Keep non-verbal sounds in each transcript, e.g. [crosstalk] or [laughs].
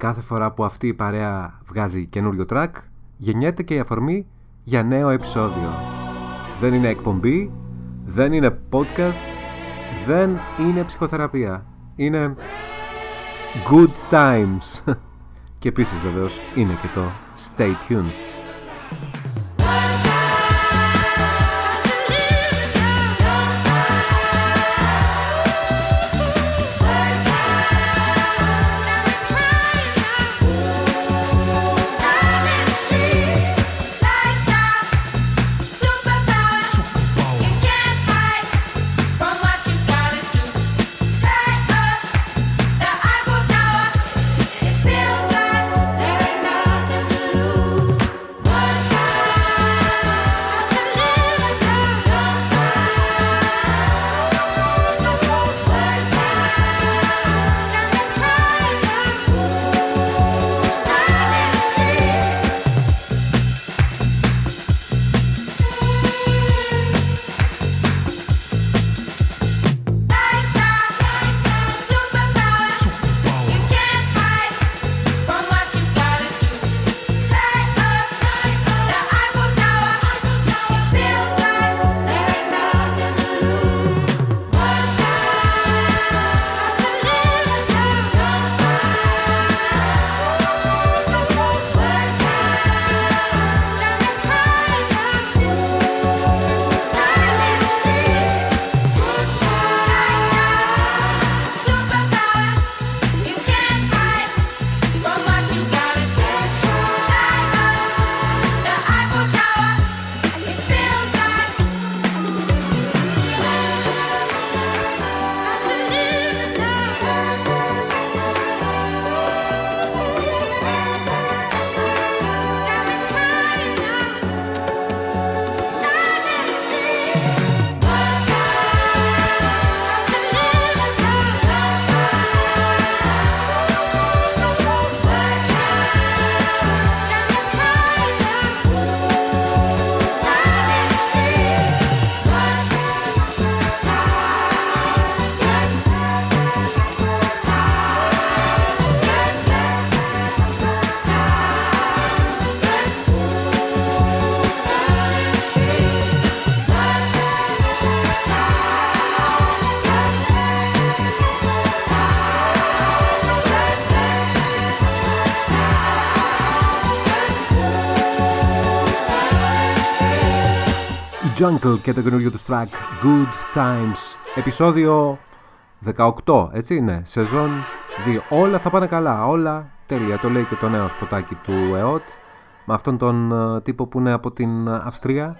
Κάθε φορά που αυτή η παρέα βγάζει καινούριο track, γεννιέται και η αφορμή για νέο επεισόδιο. Δεν είναι εκπομπή, δεν είναι podcast, δεν είναι ψυχοθεραπεία. Είναι good times. [laughs] και επίσης βεβαίως είναι και το stay tuned. Jungle και το καινούργιο τους track Good Times. Επεισόδιο 18 έτσι είναι σεζόν 2 όλα θα πάνε καλά όλα τέλεια. Το λέει και το νέο σποτάκι του ΕΟΤ με αυτόν τον ε, τύπο που είναι από την Αυστρία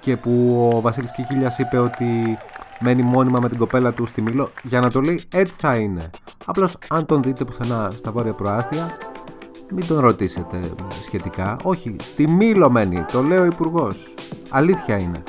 και που ο Βασίλης Κικίλιας είπε ότι μένει μόνιμα με την κοπέλα του στη Μήλο για να το λέει έτσι θα είναι. Απλώς αν τον δείτε πουθενά στα βόρεια προάστια μην τον ρωτήσετε σχετικά. Όχι, στη Μήλο μένει, το λέει ο υπουργός. Αλήθεια είναι.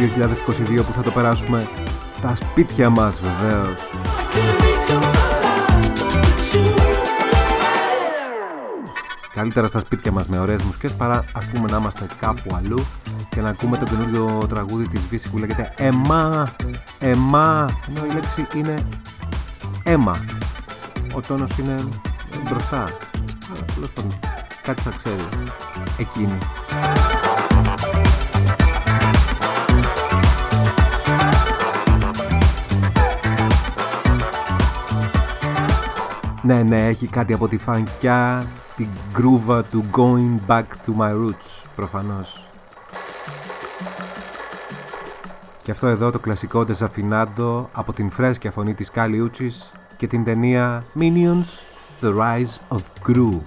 2022 που θα το περάσουμε στα σπίτια μας βεβαίως. Καλύτερα στα σπίτια μας με ωραίες μουσικές παρά ας πούμε να είμαστε κάπου αλλού και να ακούμε το καινούριο τραγούδι της Βύση που λέγεται «Εμά, εμά» ενώ η λέξη είναι «αίμα». Ο τόνος είναι μπροστά. Κάτι θα ξέρει εκείνη. Ναι, ναι, έχει κάτι από τη φανκιά, την γκρούβα του going back to my roots, προφανώς. Και αυτό εδώ το κλασικό Desafinado από την φρέσκια φωνή της Κάλι και την ταινία Minions The Rise of Gru.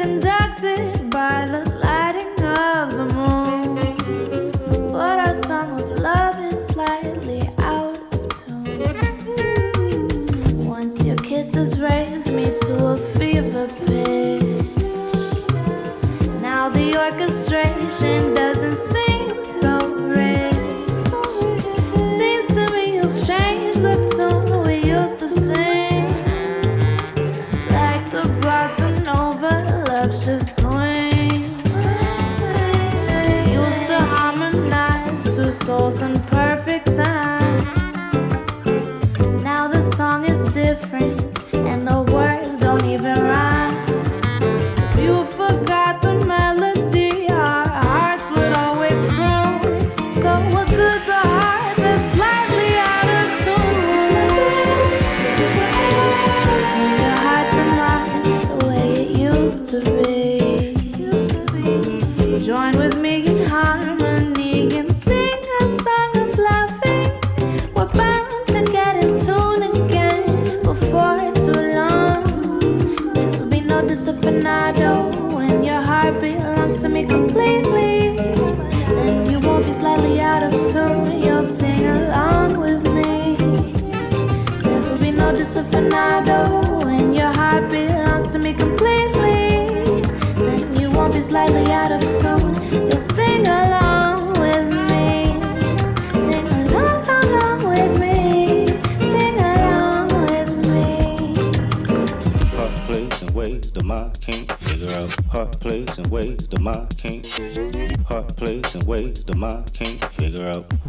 Conducted by the lighting of the moon. But our song of love is slightly out of tune. Once your kisses raised me to a fever pitch. Now the orchestration doesn't seem so souls in perfect time. Now the song is different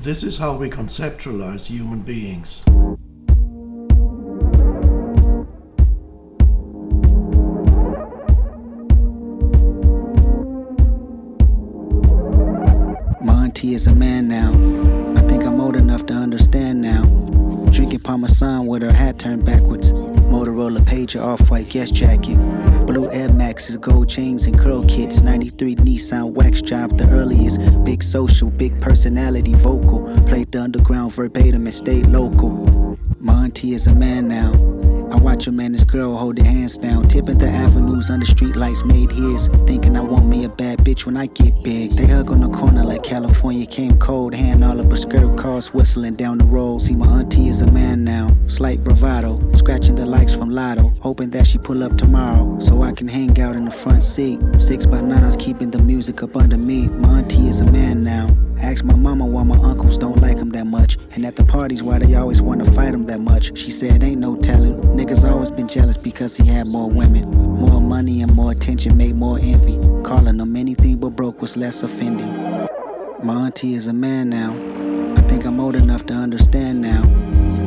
This is how we conceptualize human beings. Underground verbatim and stayed local. Monty is a man now. I watch him and his girl hold their hands down. Tipping the avenues under street lights made his. Thinking I want me a bad bitch when I get big. They hug on the corner like California came cold. Hand all of her skirt cars whistling down the road. See, my auntie is a man now. Slight bravado. Scratching the likes from Lotto. Hoping that she pull up tomorrow. So I can hang out in the front seat. Six by nines keeping the music up under me. My auntie is a man now. Ask my mama why my uncles don't like him that much. And at the parties why they always wanna fight him that much. She said ain't no telling. Niggas always been jealous because he had more women. More money and more attention made more envy. Calling him anything but broke was less offending. My auntie is a man now. I think I'm old enough to understand now.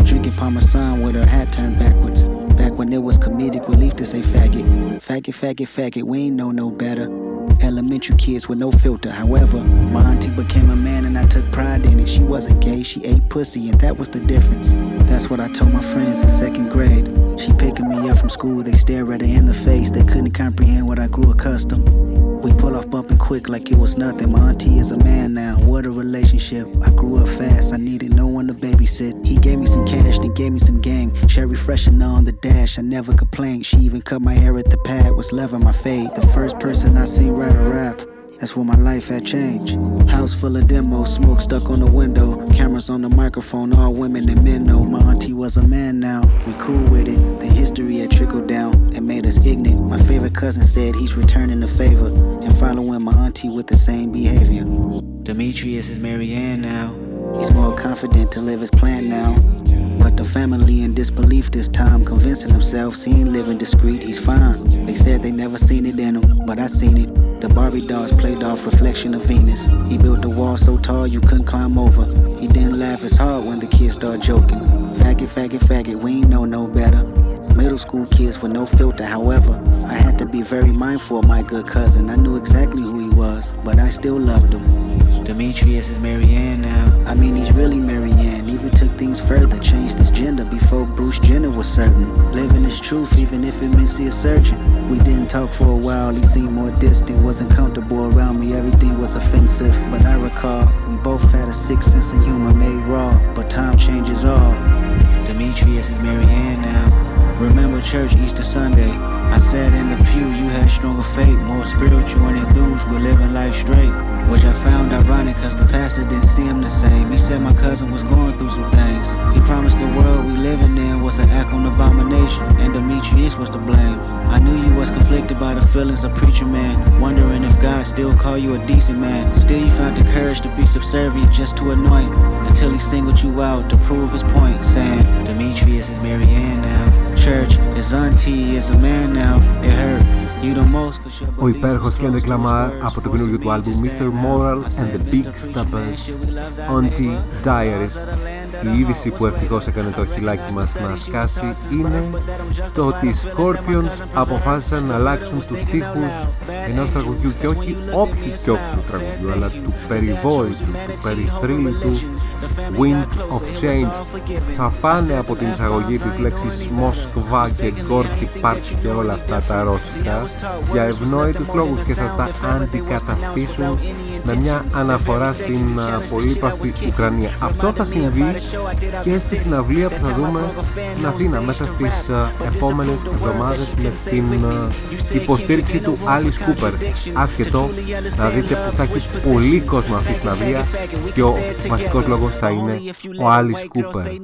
Drinking Parmesan with her hat turned backwards. Back when it was comedic relief to say faggot. Faggot, faggot, faggot, we ain't know no better. Elementary kids with no filter. However, my auntie became a man and I took pride in it. She wasn't gay, she ate pussy, and that was the difference. That's what I told my friends in second grade. She picking me up from school, they stare at her in the face. They couldn't comprehend what I grew accustomed. We pull off bumping quick like it was nothing. My auntie is a man now. What a relationship. I grew up fast, I needed no one to babysit. He gave me some cash, then gave me some game. Sherry freshener on the dash, I never complained. She even cut my hair at the pad, was loving my fade. The first person I seen write a rap That's when my life had changed. House full of demos, smoke stuck on the window, cameras on the microphone, all women and men know my auntie was a man now. We cool with it. The history had trickled down and made us ignorant. My favorite cousin said he's returning the favor and following my auntie with the same behavior. Demetrius is Marianne now. He's more confident to live his plan now. But the family in disbelief this time, convincing themselves he ain't living discreet, he's fine. They said they never seen it in him, but I seen it. The Barbie dolls played off reflection of Venus. He built the wall so tall you couldn't climb over. He didn't laugh as hard when the kids started joking. Faggot, faggot, faggot, we ain't know no better. Middle school kids with no filter, however, I had to be very mindful of my good cousin. I knew exactly who he was, but I still loved him. Demetrius is Marianne now. I mean, he's really Marianne. Even took things further, changed his gender before Bruce Jenner was certain. Living his truth, even if it meant see a surgeon. We didn't talk for a while, he seemed more distant, wasn't comfortable around me, everything was offensive. But I recall, we both had a sick sense of humor made raw, but time changes all. Demetrius is Marianne now. Remember church Easter Sunday. I sat in the pew, you had stronger faith, more spiritual and enthused with living life straight. Which I found ironic cause the pastor didn't see him the same. He said my cousin was going through some things. He promised the world we living in was an act on abomination, and Demetrius was to blame. I knew you was conflicted by the feelings of preacher man, wondering if God still call you a decent man. Still you found the courage to be subservient just to anoint, until he singled you out to prove his point, saying, Demetrius is Marianne now. Ο υπέροχος Kendrick Lamar από το καινούργιο του άλμπουμ Mr. Moral and the Big Steppers Auntie Diaries η είδηση που ευτυχώς έκανε το χιλάκι μας να σκάσει είναι το ότι οι Scorpions αποφάσισαν να αλλάξουν τους στίχους ενός τραγουδιού και όχι όποιου και όποιου τραγουδιού αλλά του περιβόητου, του περιθρύλητου Wind of Change. Θα φάνε από την εισαγωγή της λέξης Μοσκβά και Γκόρκι Πάρκ και όλα αυτά τα ρώσικα για ευνόητους λόγους και θα τα αντικαταστήσουν με μια αναφορά στην πολύπαθη Ουκρανία. Αυτό θα συμβεί και στη συναυλία που θα δούμε στην Αθήνα μέσα στις επόμενες εβδομάδες με την υποστήριξη του Alice Cooper. Άσχετο να δείτε που θα έχει πολύ κόσμο αυτή η συναυλία και ο βασικός λόγος θα είναι ο Alice Cooper.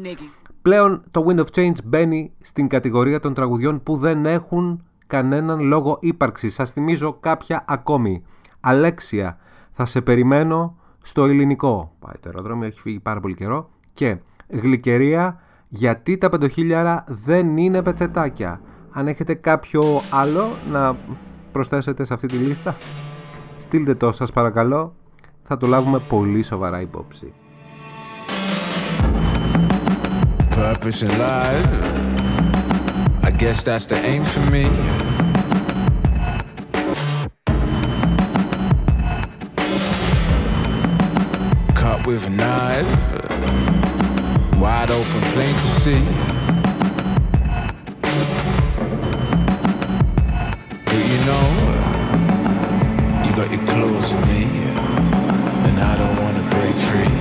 Πλέον το Wind of Change μπαίνει στην κατηγορία των τραγουδιών που δεν έχουν κανέναν λόγο ύπαρξης. Σας θυμίζω κάποια ακόμη. Αλέξια, θα σε περιμένω στο ελληνικό. Πάει το αεροδρόμιο, έχει φύγει πάρα πολύ καιρό. Και γλυκερία, γιατί τα πεντοχίλιαρα δεν είναι πετσετάκια. Αν έχετε κάποιο άλλο να προσθέσετε σε αυτή τη λίστα, στείλτε το σας παρακαλώ. Θα το λάβουμε πολύ σοβαρά υπόψη. Purpose in life I guess that's the aim for me with a knife. Wide open, plain to see. But you know, you got your clothes on me, and I don't wanna break free.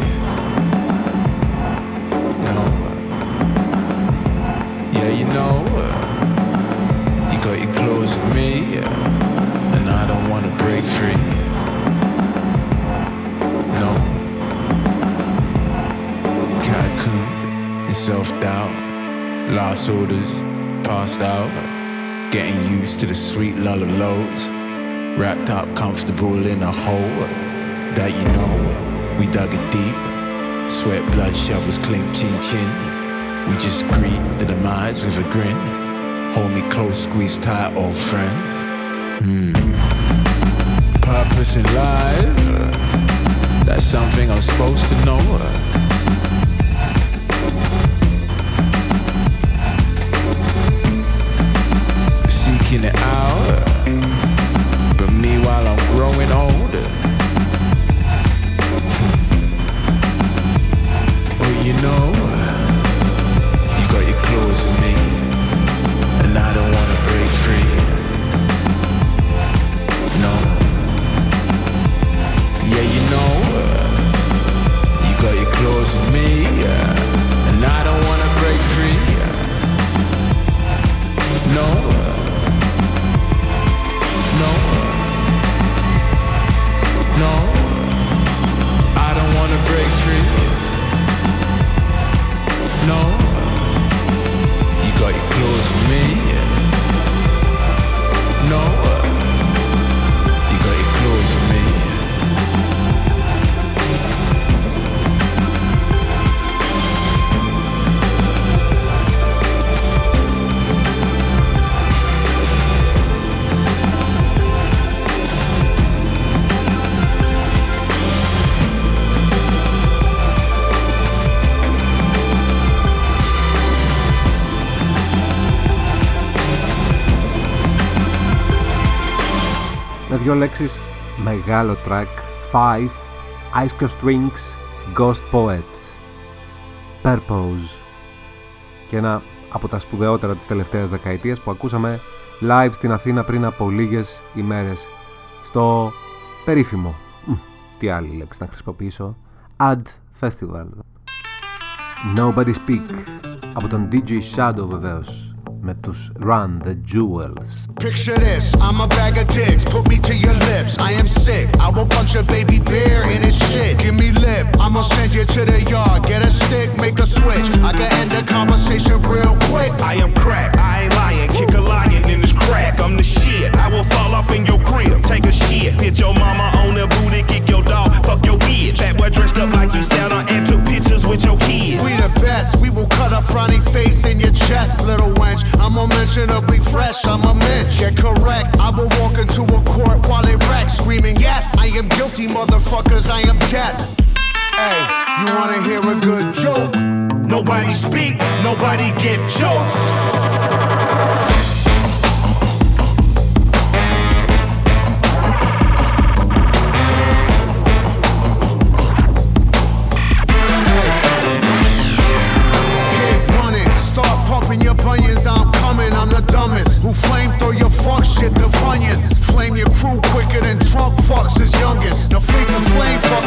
No. Yeah, you know, you got your clothes on me, and I don't wanna break free. Self-doubt, lost orders, passed out, getting used to the sweet lull of lows, wrapped up comfortable in a hole that you know we dug it deep, sweat blood shovels clink chin chin. We just greet the demise with a grin. Hold me close, squeeze tight, old friend. Hmm. Purpose in life, that's something I'm supposed to know. in and out δύο λέξεις μεγάλο track 5 Ice Strings Ghost Poets Purpose. Και ένα από τα σπουδαιότερα της τελευταίας δεκαετίας που ακούσαμε live στην Αθήνα πριν από λίγες ημέρες στο περίφημο τι άλλη λέξη να χρησιμοποιήσω Ad Festival. Nobody Speak από τον DJ Shadow βεβαίως με τους Run the Jewels. Picture this, I'm a bag of dicks, put me to your lips. I am sick, I will punch a baby bear in his shit. Give me lip, I'ma send you to the yard. Get a stick, make a switch. I can end the conversation real quick. I am crack, I ain't lying. Kick a lion in his crack. I'm the shit. I will fall off in your crib, take a shit. Hit your mama on the booty, kick your dog, fuck your bitch. That boy dressed up like you sound on and took pictures with your kids. We the best, we will cut a frowny face in your chest, little wench. I'm unmentionably fresh, I'm a mensch. Yeah, correct, I will walk into a court while they wreck, screaming, Yes, I am guilty, motherfuckers, I am death. Hey, you wanna hear a good joke? Nobody speak, nobody get choked.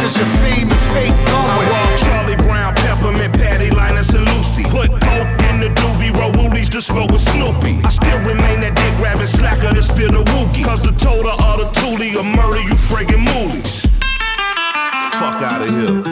Fuckers, your fame and fate's done with. I Charlie Brown, Peppermint, Patty, Linus, and Lucy. Put coke in the doobie, roll woolies to smoke with Snoopy. I still remain that dick grabbing slacker to spill the wookie. Cause the total of the toolie will murder you friggin' moolies. Fuck out of here.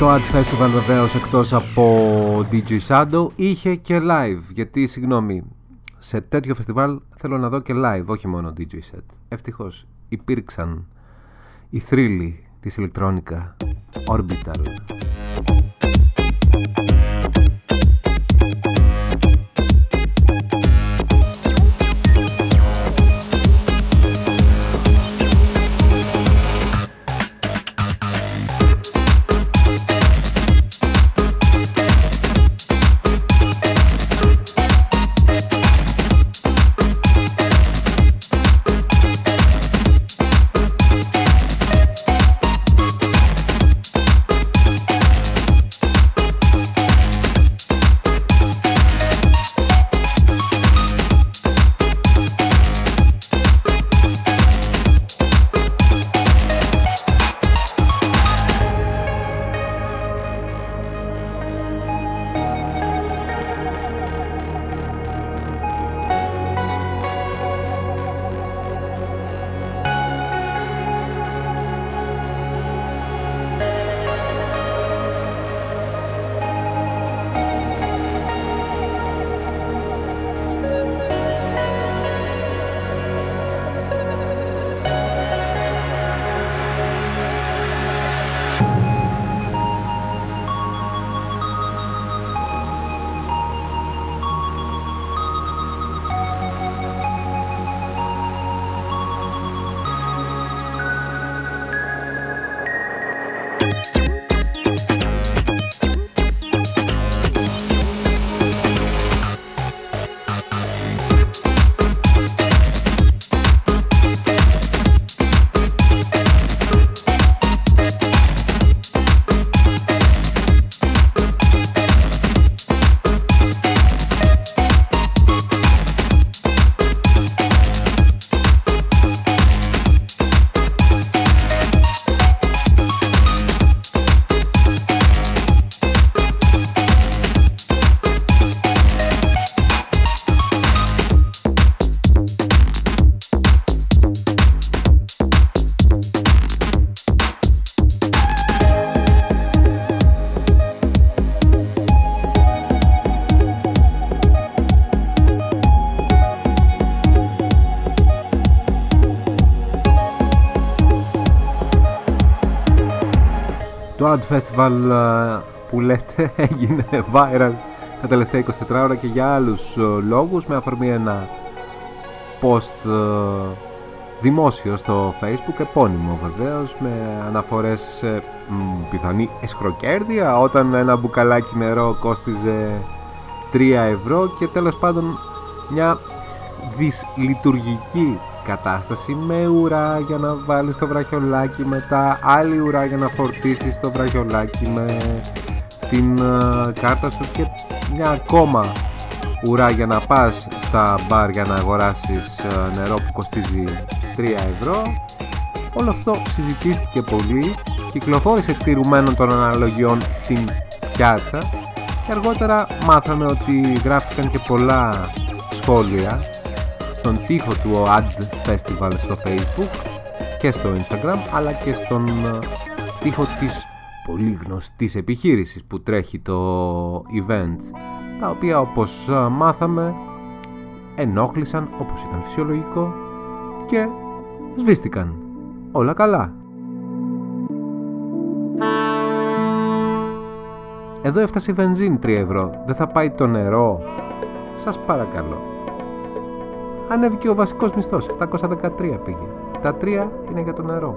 Το Ad Festival βεβαίως εκτός από DJ Shadow είχε και live. Γιατί, συγγνώμη, σε τέτοιο φεστιβάλ θέλω να δω και live, όχι μόνο DJ set. Ευτυχώς υπήρξαν οι θρύλοι της ηλεκτρόνικα Orbital. Το Ad Festival ε, που λέτε [laughs] έγινε viral τα τελευταία 24 ώρα και για άλλους ε, λόγους με αφορμή ένα post ε, δημόσιο στο facebook επώνυμο βεβαίως με αναφορές σε πιθανή εσχροκέρδεια όταν ένα μπουκαλάκι νερό κόστιζε 3 ευρώ και τέλος πάντων μια δυσλειτουργική κατάσταση με ουρά για να βάλεις το βραχιολάκι μετά άλλη ουρά για να φορτίσεις το βραχιολάκι με την uh, κάρτα σου και μια ακόμα ουρά για να πας στα μπαρ για να αγοράσεις uh, νερό που κοστίζει 3 ευρώ. Όλο αυτό συζητήθηκε πολύ κυκλοφόρησε τηρουμένων των αναλογιών στην πιάτσα και αργότερα μάθαμε ότι γράφτηκαν και πολλά σχόλια στον τοίχο του Ad Festival στο Facebook και στο Instagram αλλά και στον ε, τοίχο της πολύ γνωστής επιχείρησης που τρέχει το event τα οποία όπως ε, μάθαμε ενόχλησαν όπως ήταν φυσιολογικό και σβήστηκαν. Όλα καλά. Εδώ έφτασε η βενζίνη 3 ευρώ. Δεν θα πάει το νερό. Σας παρακαλώ ανέβηκε ο βασικός μισθός, 713 πήγε. Τα τρία είναι για το νερό.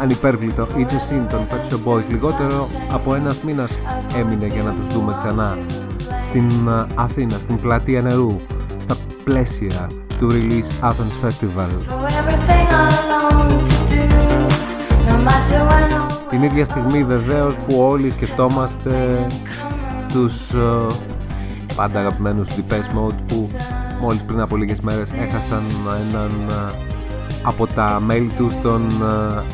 Ανυπέρβλητο It's a Sin των Pet Shop Boys. Λιγότερο από ένας μήνας έμεινε για να τους δούμε ξανά στην ε, Αθήνα, στην πλατεία νερού στα πλαίσια του Release Athens Festival. Την ίδια στιγμή βεβαίως που όλοι σκεφτόμαστε τους uh, πάντα αγαπημένους Depeche Mode που μόλις πριν από λίγες μέρες έχασαν έναν uh, από τα μέλη του στον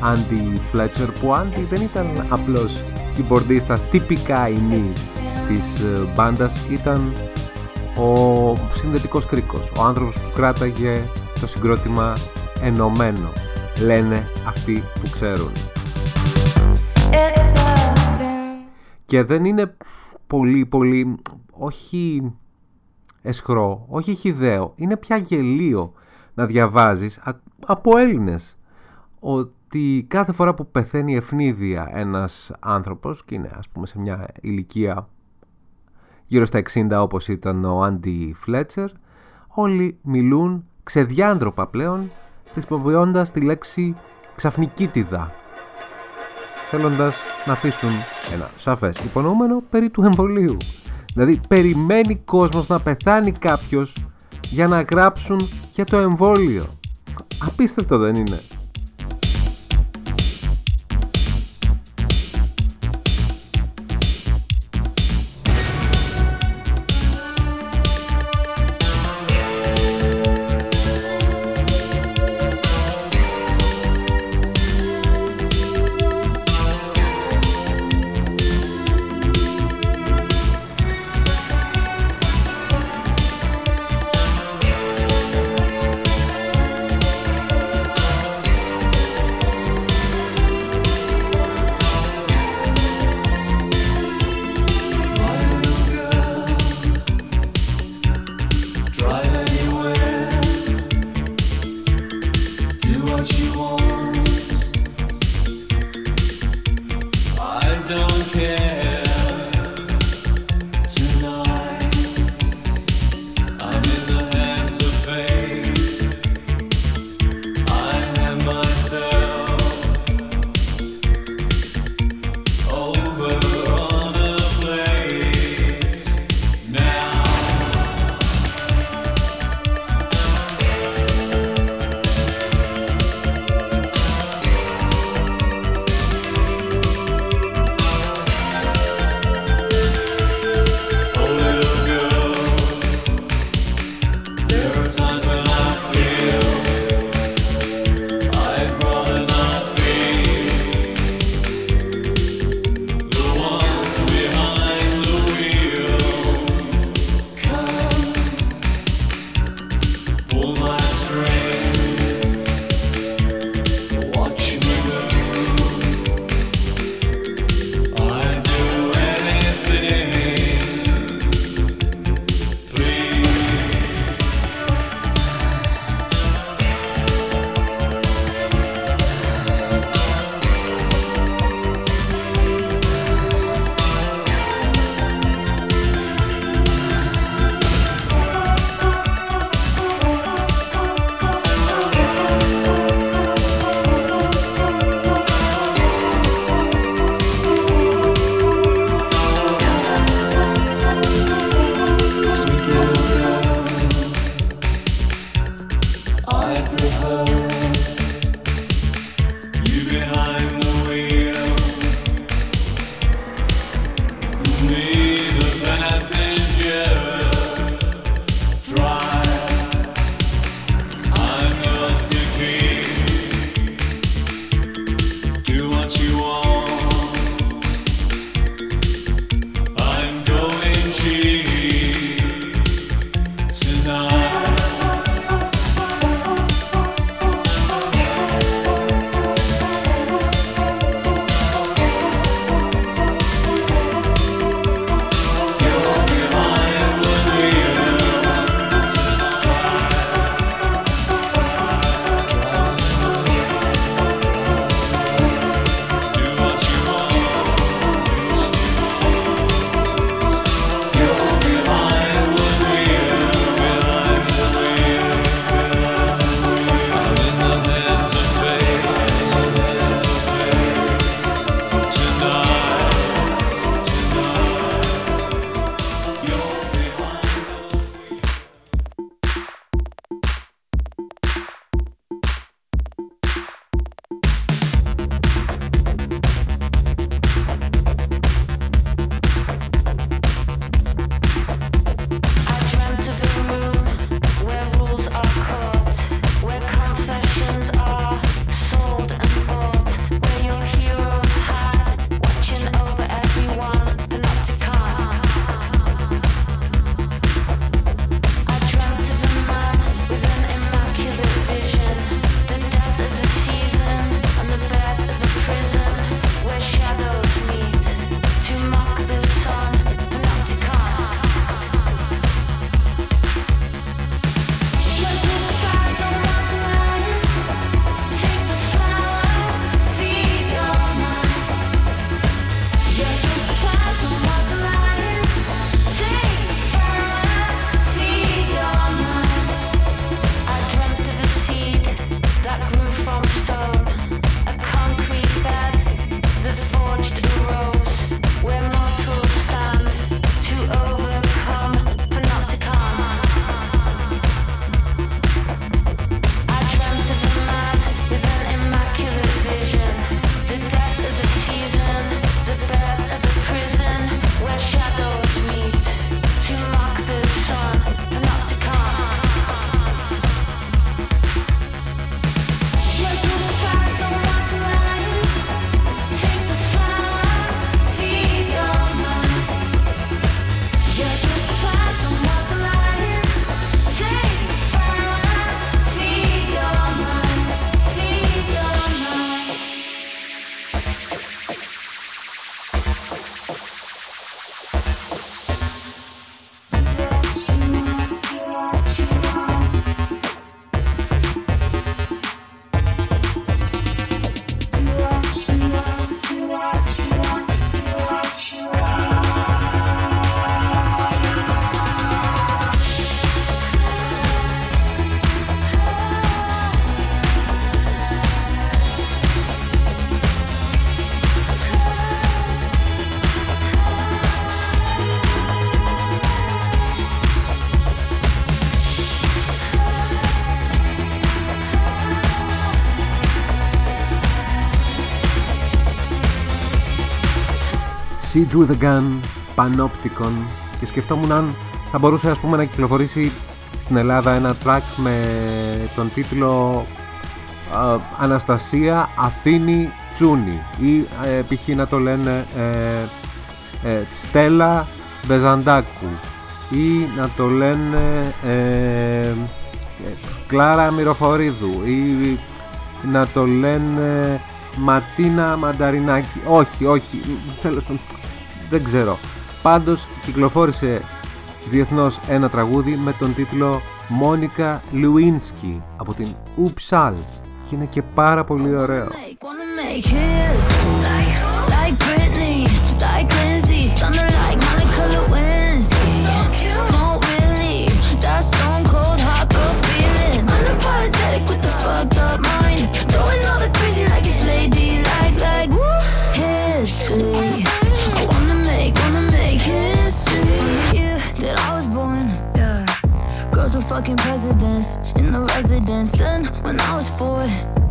Andy Fletcher που Andy δεν ήταν απλώς κιμπορδίστας τυπικά ημί της ε, μπάντας ήταν ο συνδετικός κρίκος ο άνθρωπος που κράταγε το συγκρότημα ενωμένο λένε αυτοί που ξέρουν. Και δεν είναι πολύ πολύ όχι εσχρό, όχι χιδαίο είναι πια γελίο να διαβάζεις από Έλληνες ότι κάθε φορά που πεθαίνει ευνίδια ένας άνθρωπος και είναι ας πούμε σε μια ηλικία γύρω στα 60 όπως ήταν ο Άντι Φλέτσερ όλοι μιλούν ξεδιάντροπα πλέον χρησιμοποιώντας τη λέξη ξαφνικίτιδα θέλοντας να αφήσουν ένα σαφές υπονοούμενο περί του εμβολίου. Δηλαδή περιμένει κόσμος να πεθάνει κάποιος για να γράψουν για το εμβόλιο. Απίστευτο δεν είναι. Siege with a Gun, Panopticon. Και σκεφτόμουν αν θα μπορούσε ας πούμε να κυκλοφορήσει στην Ελλάδα ένα track με τον τίτλο Αναστασία Αθήνη Τσούνη ή ε, π.χ. να το λένε ε, ε, Στέλλα Μπεζαντάκου ή να το λένε ε, Κλάρα Μυροφορίδου ή να το λένε Ματίνα Μανταρινάκη όχι, όχι, τέλος δεν ξέρω. Πάντως κυκλοφόρησε διεθνώς ένα τραγούδι με τον τίτλο Μόνικα Λουίνσκι από την Ουψάλ και είναι και πάρα πολύ ωραίο fucking presidents in the residence. Then when I was four,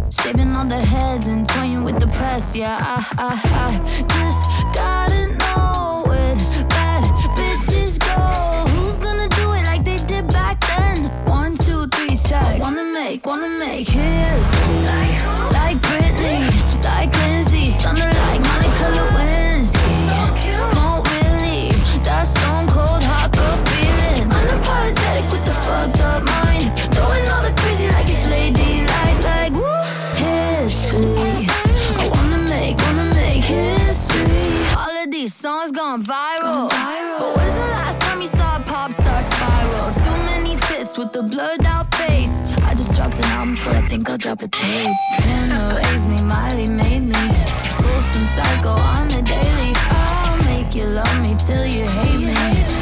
shaving all the heads and toying with the press. Yeah, I, I, I just gotta know where bad bitches go. Who's gonna do it like they did back then? One, two, three, check. Wanna make, wanna make history. Like think I'll drop a tape. Ace me, Miley made me. Pull some psycho on the daily. I'll make you love me till you hate me.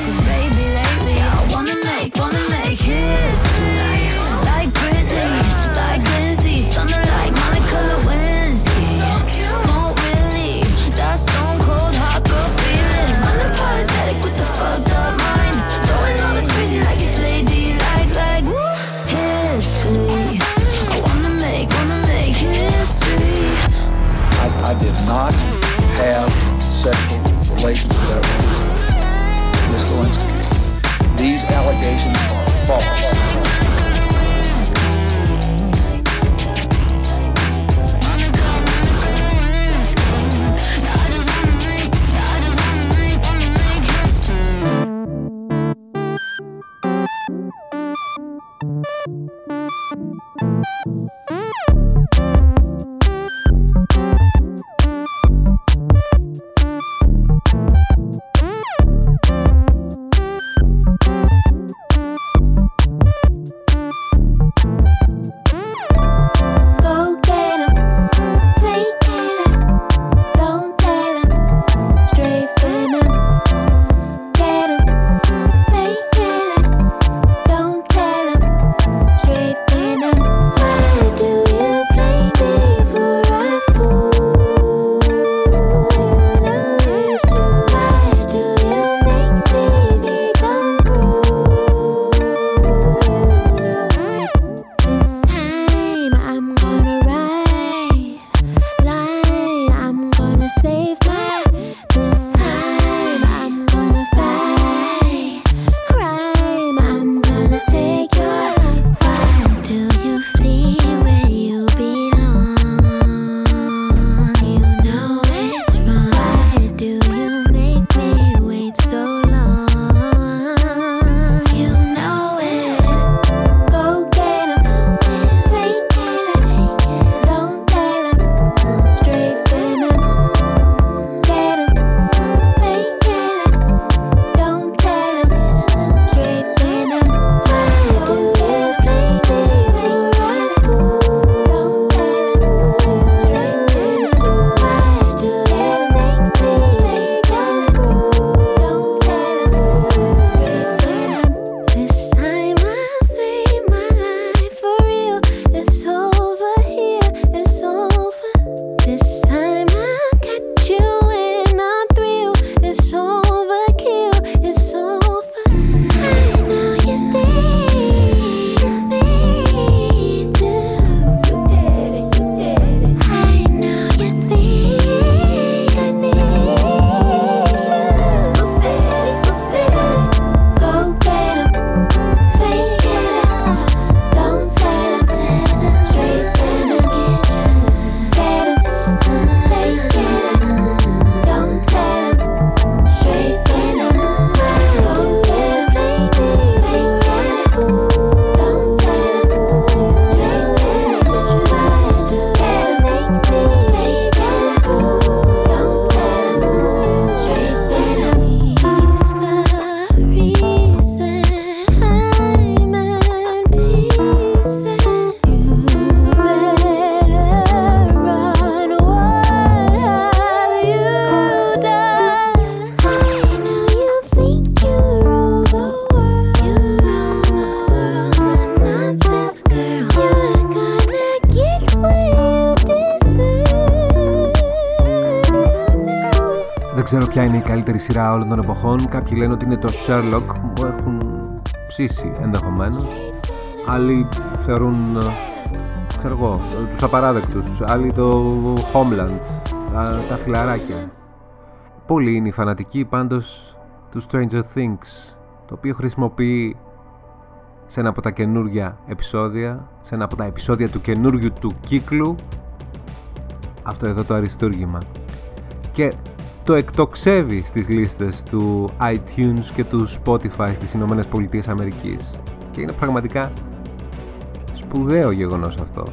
Cause baby, lately I wanna make, wanna make history. Not have sexual relations with that woman, Miss Lewinsky. These allegations are false. Σειρά όλων των εποχών. Κάποιοι λένε ότι είναι το Sherlock που έχουν ψήσει ενδεχομένως. Άλλοι θεωρούν, ξέρω εγώ, τους απαράδεκτους. Άλλοι το Homeland, τα φιλαράκια. Πολλοί είναι οι φανατικοί πάντως του Stranger Things, το οποίο χρησιμοποιεί σε ένα από τα καινούργια επεισόδια, σε ένα από τα επεισόδια του καινούργιου του κύκλου, αυτό εδώ το αριστούργημα. Και το εκτοξεύει στις λίστες του iTunes και του Spotify στις Ηνωμένες Πολιτείες Αμερικής. Και είναι πραγματικά σπουδαίο γεγονός αυτό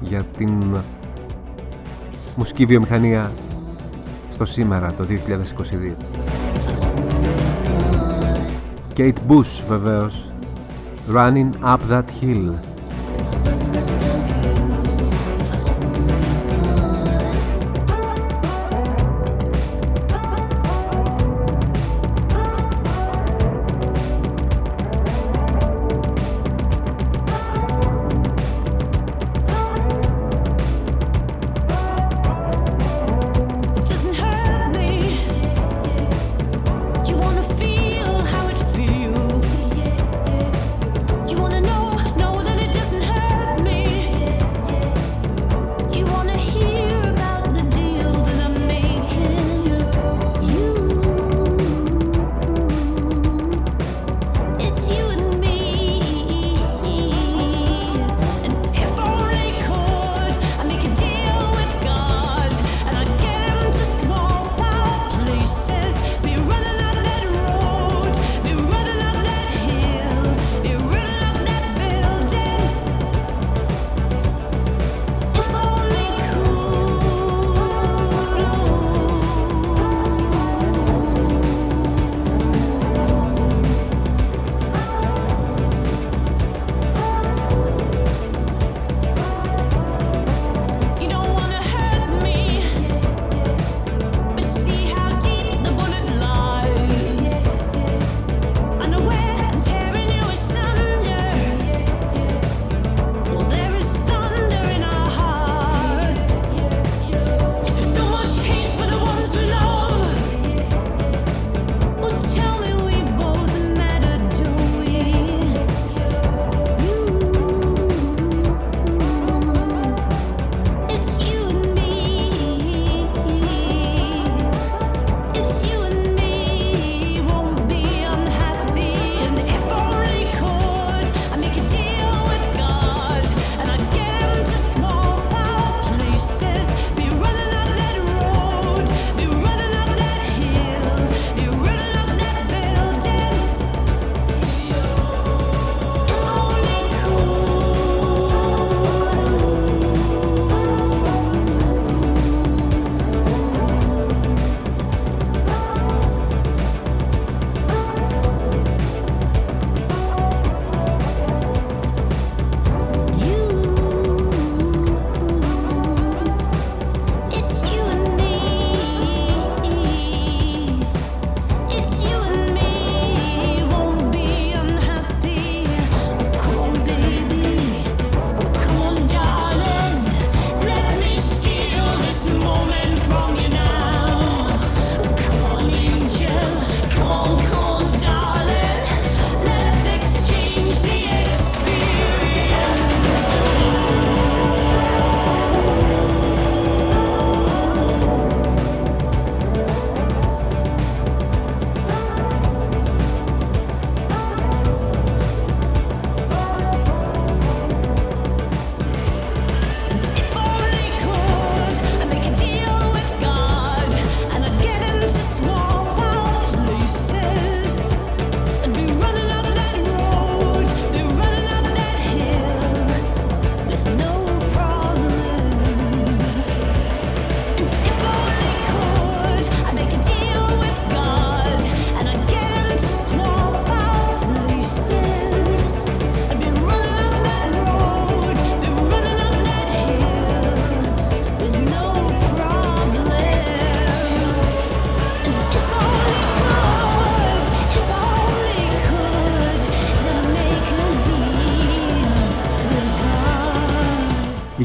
για την μουσική βιομηχανία στο σήμερα το 2022. Kate Bush βεβαίως Running Up That Hill It's you.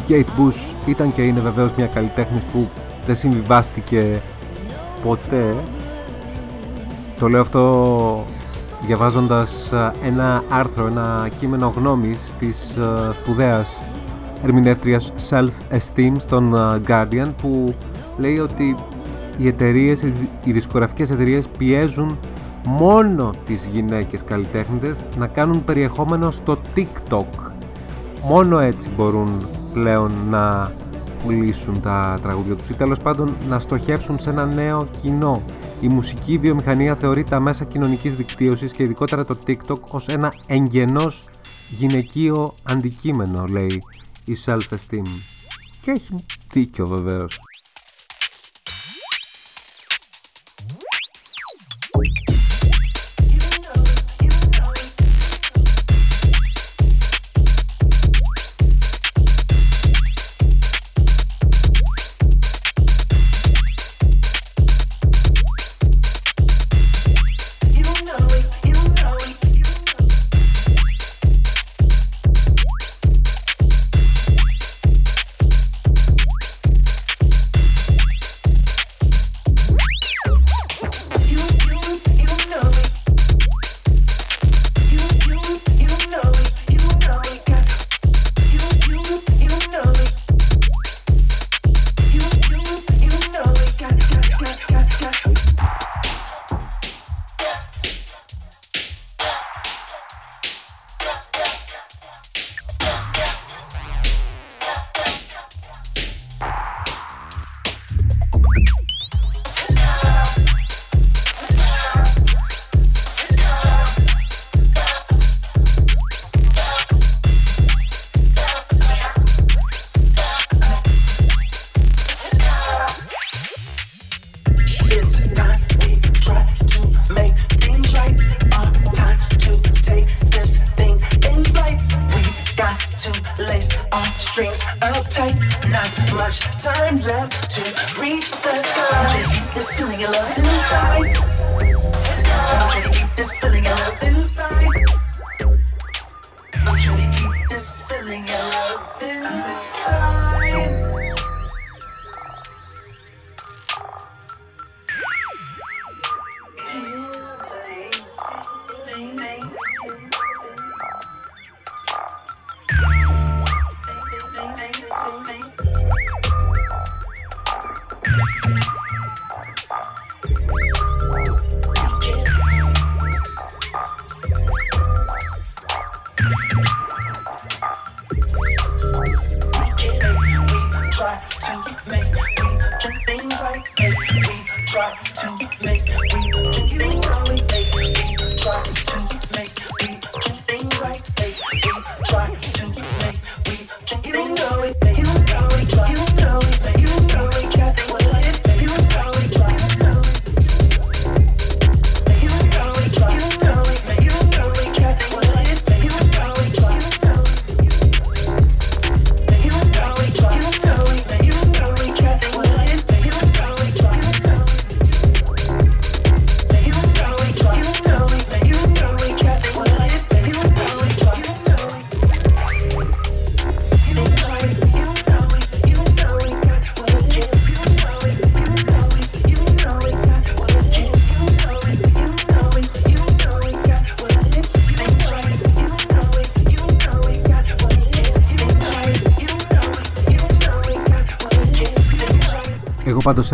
Kate Bush ήταν και είναι βεβαίως μια καλλιτέχνης που δεν συμβιβάστηκε ποτέ το λέω αυτό διαβάζοντας ένα άρθρο, ένα κείμενο γνώμης της σπουδαίας ερμηνεύτριας Self-Esteem στον Guardian που λέει ότι οι εταιρείες, οι δισκογραφικές εταιρείες πιέζουν μόνο τις γυναίκες καλλιτέχνητες να κάνουν περιεχόμενο στο TikTok. Μόνο έτσι μπορούν πλέον να πουλήσουν τα τραγούδια τους ή τέλος πάντων να στοχεύσουν σε ένα νέο κοινό. Η μουσική βιομηχανία θεωρεί τα μέσα κοινωνικής δικτύωσης και ειδικότερα το TikTok ως ένα εγγενός γυναικείο αντικείμενο, λέει η self-esteem. Και έχει δίκιο βεβαίως.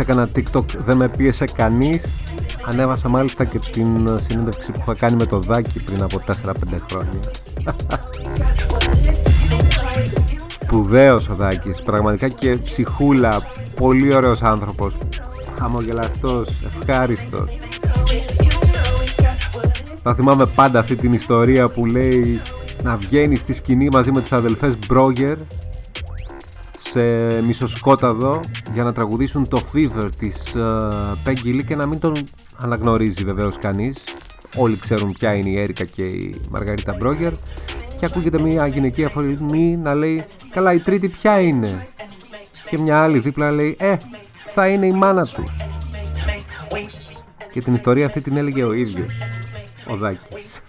Έκανα TikTok, δεν με πίεσε κανείς. Ανέβασα μάλιστα και την συνέντευξη που είχα κάνει με το Δάκη πριν από 4-5 χρόνια. Σπουδαίος ο Δάκης, πραγματικά και ψυχούλα, πολύ ωραίος άνθρωπος, χαμογελαστός, ευχάριστος. Θα θυμάμαι πάντα αυτή την ιστορία που λέει να βγαίνεις στη σκηνή μαζί με τις αδελφές Μπρόγερ σε μισοσκόταδο για να τραγουδήσουν το Fever της uh, Peggy Lee και να μην τον αναγνωρίζει βεβαίως κανείς. Όλοι ξέρουν ποια είναι η Έρικα και η Μαργαρίτα Μπρόγκερ και ακούγεται μια γυναικεία φωνή να λέει «Καλά η τρίτη ποια είναι» και μια άλλη δίπλα λέει «Ε, θα είναι η μάνα τους». Και την ιστορία αυτή την έλεγε ο ίδιος ο Δάκης.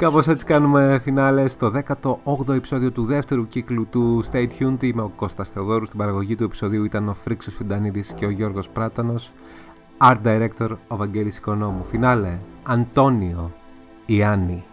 Κάπως έτσι κάνουμε φινάλες στο 18ο επεισόδιο του δεύτερου κύκλου του Stay Tuned. Είμαι ο Κώστας Θεοδόρου. Στην παραγωγή του επεισοδίου ήταν ο Φρίξος Φιντανίδης και ο Γιώργος Πράτανος. Art Director ο Βαγγέλης Οικονόμου. Φινάλε, Αντώνιο Ιάννη.